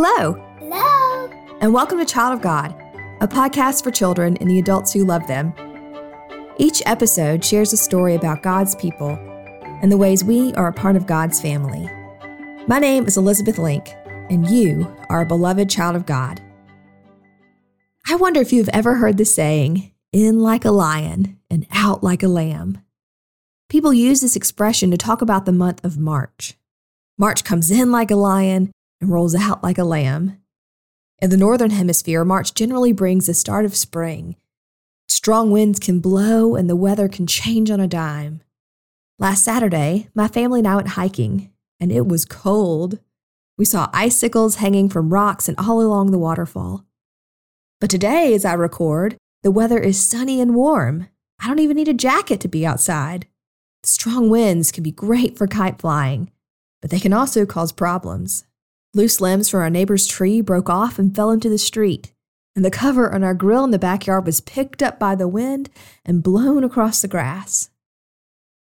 Hello, Hello. and welcome to Child of God, a podcast for children and the adults who love them. Each episode shares a story about God's people and the ways we are a part of God's family. My name is Elizabeth Link, and you are a beloved child of God. I wonder if you've ever heard the saying, in like a lion and out like a lamb. People use this expression to talk about the month of March. March comes in like a lion and rolls out like a lamb. In the Northern Hemisphere, March generally brings the start of spring. Strong winds can blow and the weather can change on a dime. Last Saturday, my family and I went hiking, and it was cold. We saw icicles hanging from rocks and all along the waterfall. But today, as I record, the weather is sunny and warm. I don't even need a jacket to be outside. Strong winds can be great for kite flying, but they can also cause problems. Loose limbs from our neighbor's tree broke off and fell into the street, and the cover on our grill in the backyard was picked up by the wind and blown across the grass.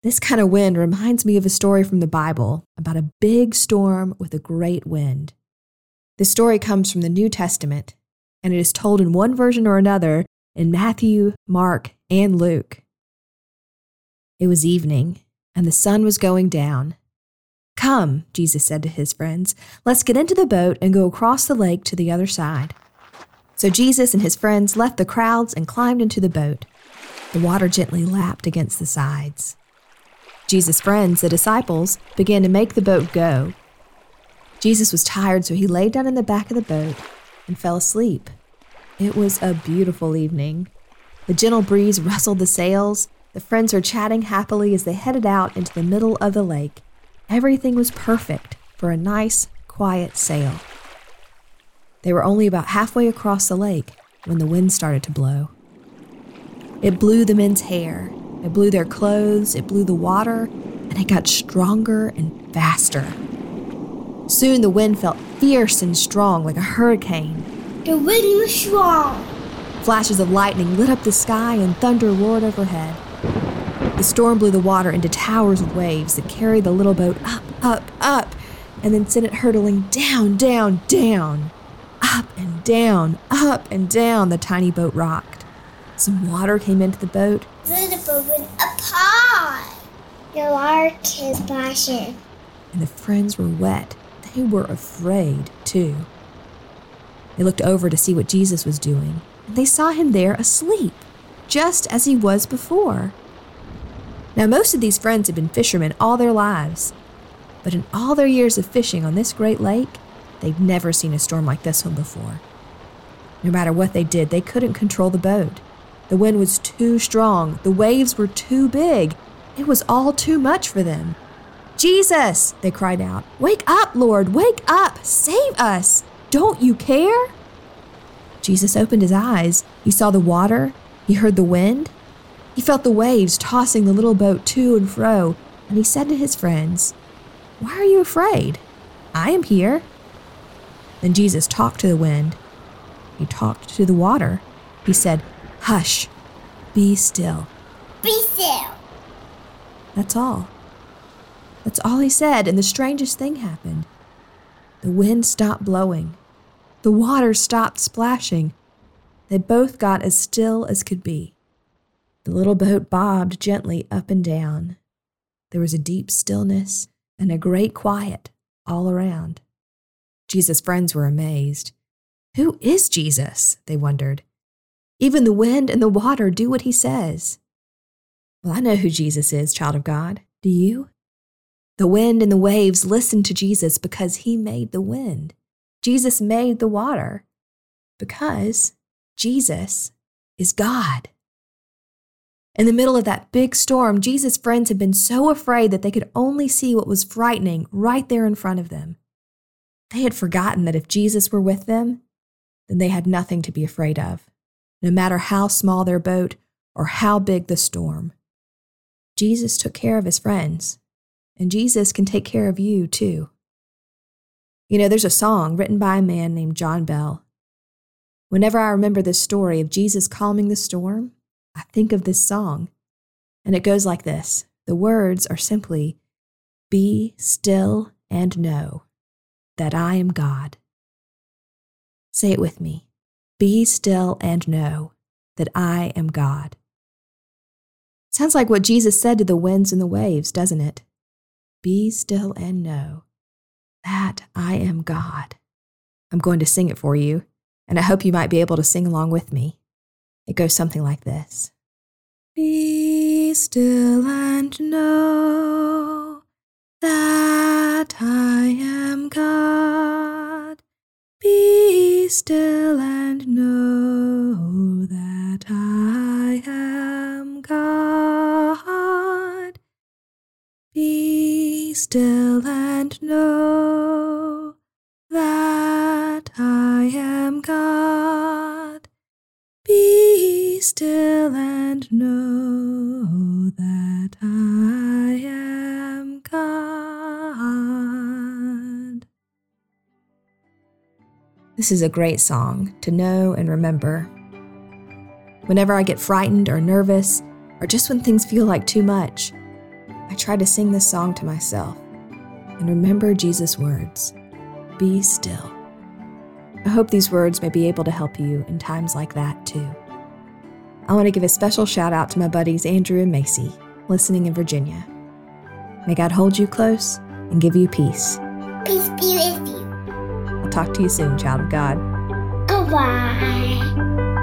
This kind of wind reminds me of a story from the Bible about a big storm with a great wind. This story comes from the New Testament, and it is told in one version or another in Matthew, Mark, and Luke. It was evening, and the sun was going down. Come, Jesus said to his friends, let's get into the boat and go across the lake to the other side. So Jesus and his friends left the crowds and climbed into the boat. The water gently lapped against the sides. Jesus' friends, the disciples, began to make the boat go. Jesus was tired, so he lay down in the back of the boat and fell asleep. It was a beautiful evening. The gentle breeze rustled the sails. The friends were chatting happily as they headed out into the middle of the lake. Everything was perfect for a nice, quiet sail. They were only about halfway across the lake when the wind started to blow. It blew the men's hair, it blew their clothes, it blew the water, and it got stronger and faster. Soon the wind felt fierce and strong like a hurricane. The wind was strong. Flashes of lightning lit up the sky and thunder roared overhead. The storm blew the water into towers of waves that carried the little boat up, up, up, and then sent it hurtling down, down, down. Up and down, up and down, the tiny boat rocked. Some water came into the boat. Then the boat went apart. The water came splashing. and the friends were wet. They were afraid, too. They looked over to see what Jesus was doing, and they saw him there asleep, just as he was before. Now, most of these friends had been fishermen all their lives, but in all their years of fishing on this great lake, they'd never seen a storm like this one before. No matter what they did, they couldn't control the boat. The wind was too strong, the waves were too big. It was all too much for them. Jesus, they cried out. Wake up, Lord, wake up, save us. Don't you care? Jesus opened his eyes. He saw the water, he heard the wind, he felt the waves tossing the little boat to and fro, and he said to his friends, Why are you afraid? I am here. Then Jesus talked to the wind. He talked to the water. He said, Hush, be still. Be still. That's all. That's all he said, and the strangest thing happened. The wind stopped blowing. The water stopped splashing. They both got as still as could be. The little boat bobbed gently up and down. There was a deep stillness and a great quiet all around. Jesus' friends were amazed. Who is Jesus? They wondered. Even the wind and the water do what he says. Well, I know who Jesus is, child of God. Do you? The wind and the waves listen to Jesus because he made the wind. Jesus made the water because Jesus is God. In the middle of that big storm, Jesus' friends had been so afraid that they could only see what was frightening right there in front of them. They had forgotten that if Jesus were with them, then they had nothing to be afraid of, no matter how small their boat or how big the storm. Jesus took care of his friends, and Jesus can take care of you too. You know, there's a song written by a man named John Bell. Whenever I remember this story of Jesus calming the storm, I think of this song. And it goes like this The words are simply, Be still and know that I am God. Say it with me Be still and know that I am God. Sounds like what Jesus said to the winds and the waves, doesn't it? Be still and know that I am God. I'm going to sing it for you, and I hope you might be able to sing along with me. It goes something like this Be still and know that I am God. Be still and know that I am God. Be still and know that I am God. Still and know that I am God. This is a great song to know and remember. Whenever I get frightened or nervous, or just when things feel like too much, I try to sing this song to myself and remember Jesus' words Be still. I hope these words may be able to help you in times like that too. I want to give a special shout out to my buddies Andrew and Macy, listening in Virginia. May God hold you close and give you peace. Peace be with you. I'll talk to you soon, child of God. Goodbye.